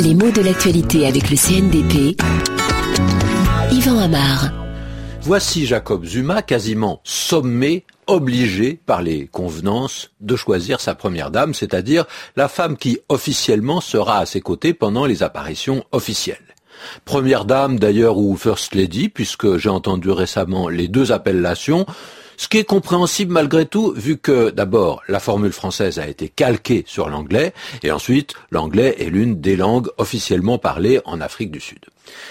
Les mots de l'actualité avec le CNDP. Yvan Amar. Voici Jacob Zuma quasiment sommé obligé par les convenances de choisir sa première dame, c'est-à-dire la femme qui officiellement sera à ses côtés pendant les apparitions officielles. Première dame d'ailleurs ou First Lady, puisque j'ai entendu récemment les deux appellations, ce qui est compréhensible malgré tout, vu que d'abord la formule française a été calquée sur l'anglais, et ensuite l'anglais est l'une des langues officiellement parlées en Afrique du Sud.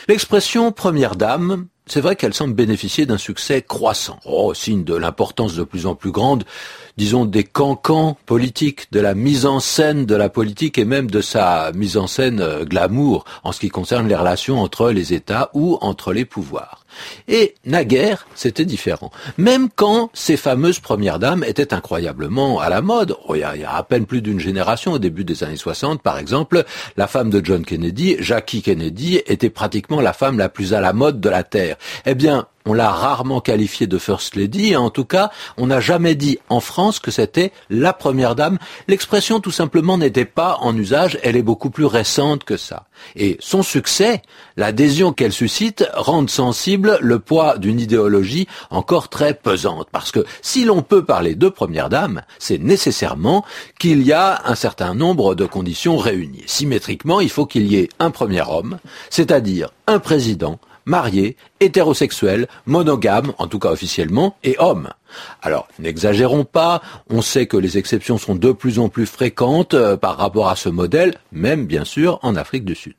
L'expression première dame, c'est vrai qu'elle semble bénéficier d'un succès croissant, oh, signe de l'importance de plus en plus grande disons, des cancans politiques, de la mise en scène de la politique et même de sa mise en scène euh, glamour en ce qui concerne les relations entre les États ou entre les pouvoirs. Et naguère, c'était différent. Même quand ces fameuses premières dames étaient incroyablement à la mode. Oh, il, y a, à peine plus d'une génération, au début des années 60, par exemple, la femme de John Kennedy, Jackie Kennedy, était pratiquement la femme la plus à la mode de la Terre. Eh bien, on l'a rarement qualifiée de First Lady, et en tout cas, on n'a jamais dit en France que c'était la première dame. L'expression tout simplement n'était pas en usage, elle est beaucoup plus récente que ça. Et son succès, l'adhésion qu'elle suscite, rendent sensible le poids d'une idéologie encore très pesante. Parce que si l'on peut parler de première dame, c'est nécessairement qu'il y a un certain nombre de conditions réunies. Symétriquement, il faut qu'il y ait un premier homme, c'est-à-dire un président, marié, hétérosexuel, monogame, en tout cas officiellement, et homme. Alors, n'exagérons pas, on sait que les exceptions sont de plus en plus fréquentes euh, par rapport à ce modèle, même bien sûr en Afrique du Sud.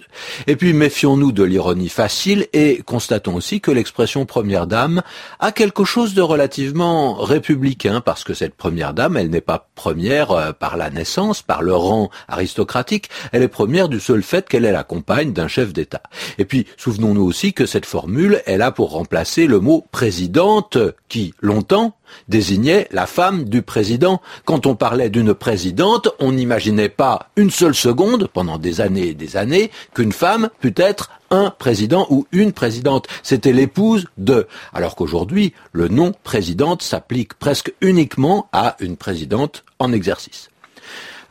Et puis méfions-nous de l'ironie facile et constatons aussi que l'expression première dame a quelque chose de relativement républicain parce que cette première dame, elle n'est pas première euh, par la naissance, par le rang aristocratique, elle est première du seul fait qu'elle est la compagne d'un chef d'État. Et puis, souvenons-nous aussi que cette formule est là pour remplacer le mot présidente qui, longtemps, désignait la femme du président. Quand on parlait d'une présidente, on n'imaginait pas une seule seconde, pendant des années et des années, qu'une femme pût être un président ou une présidente. C'était l'épouse de. Alors qu'aujourd'hui, le nom présidente s'applique presque uniquement à une présidente en exercice.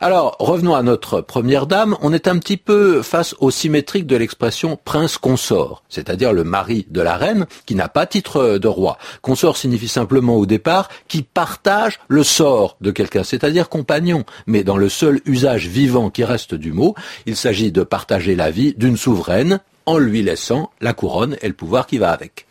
Alors, revenons à notre première dame. On est un petit peu face au symétrique de l'expression prince consort, c'est-à-dire le mari de la reine qui n'a pas titre de roi. Consort signifie simplement au départ qui partage le sort de quelqu'un, c'est-à-dire compagnon. Mais dans le seul usage vivant qui reste du mot, il s'agit de partager la vie d'une souveraine en lui laissant la couronne et le pouvoir qui va avec.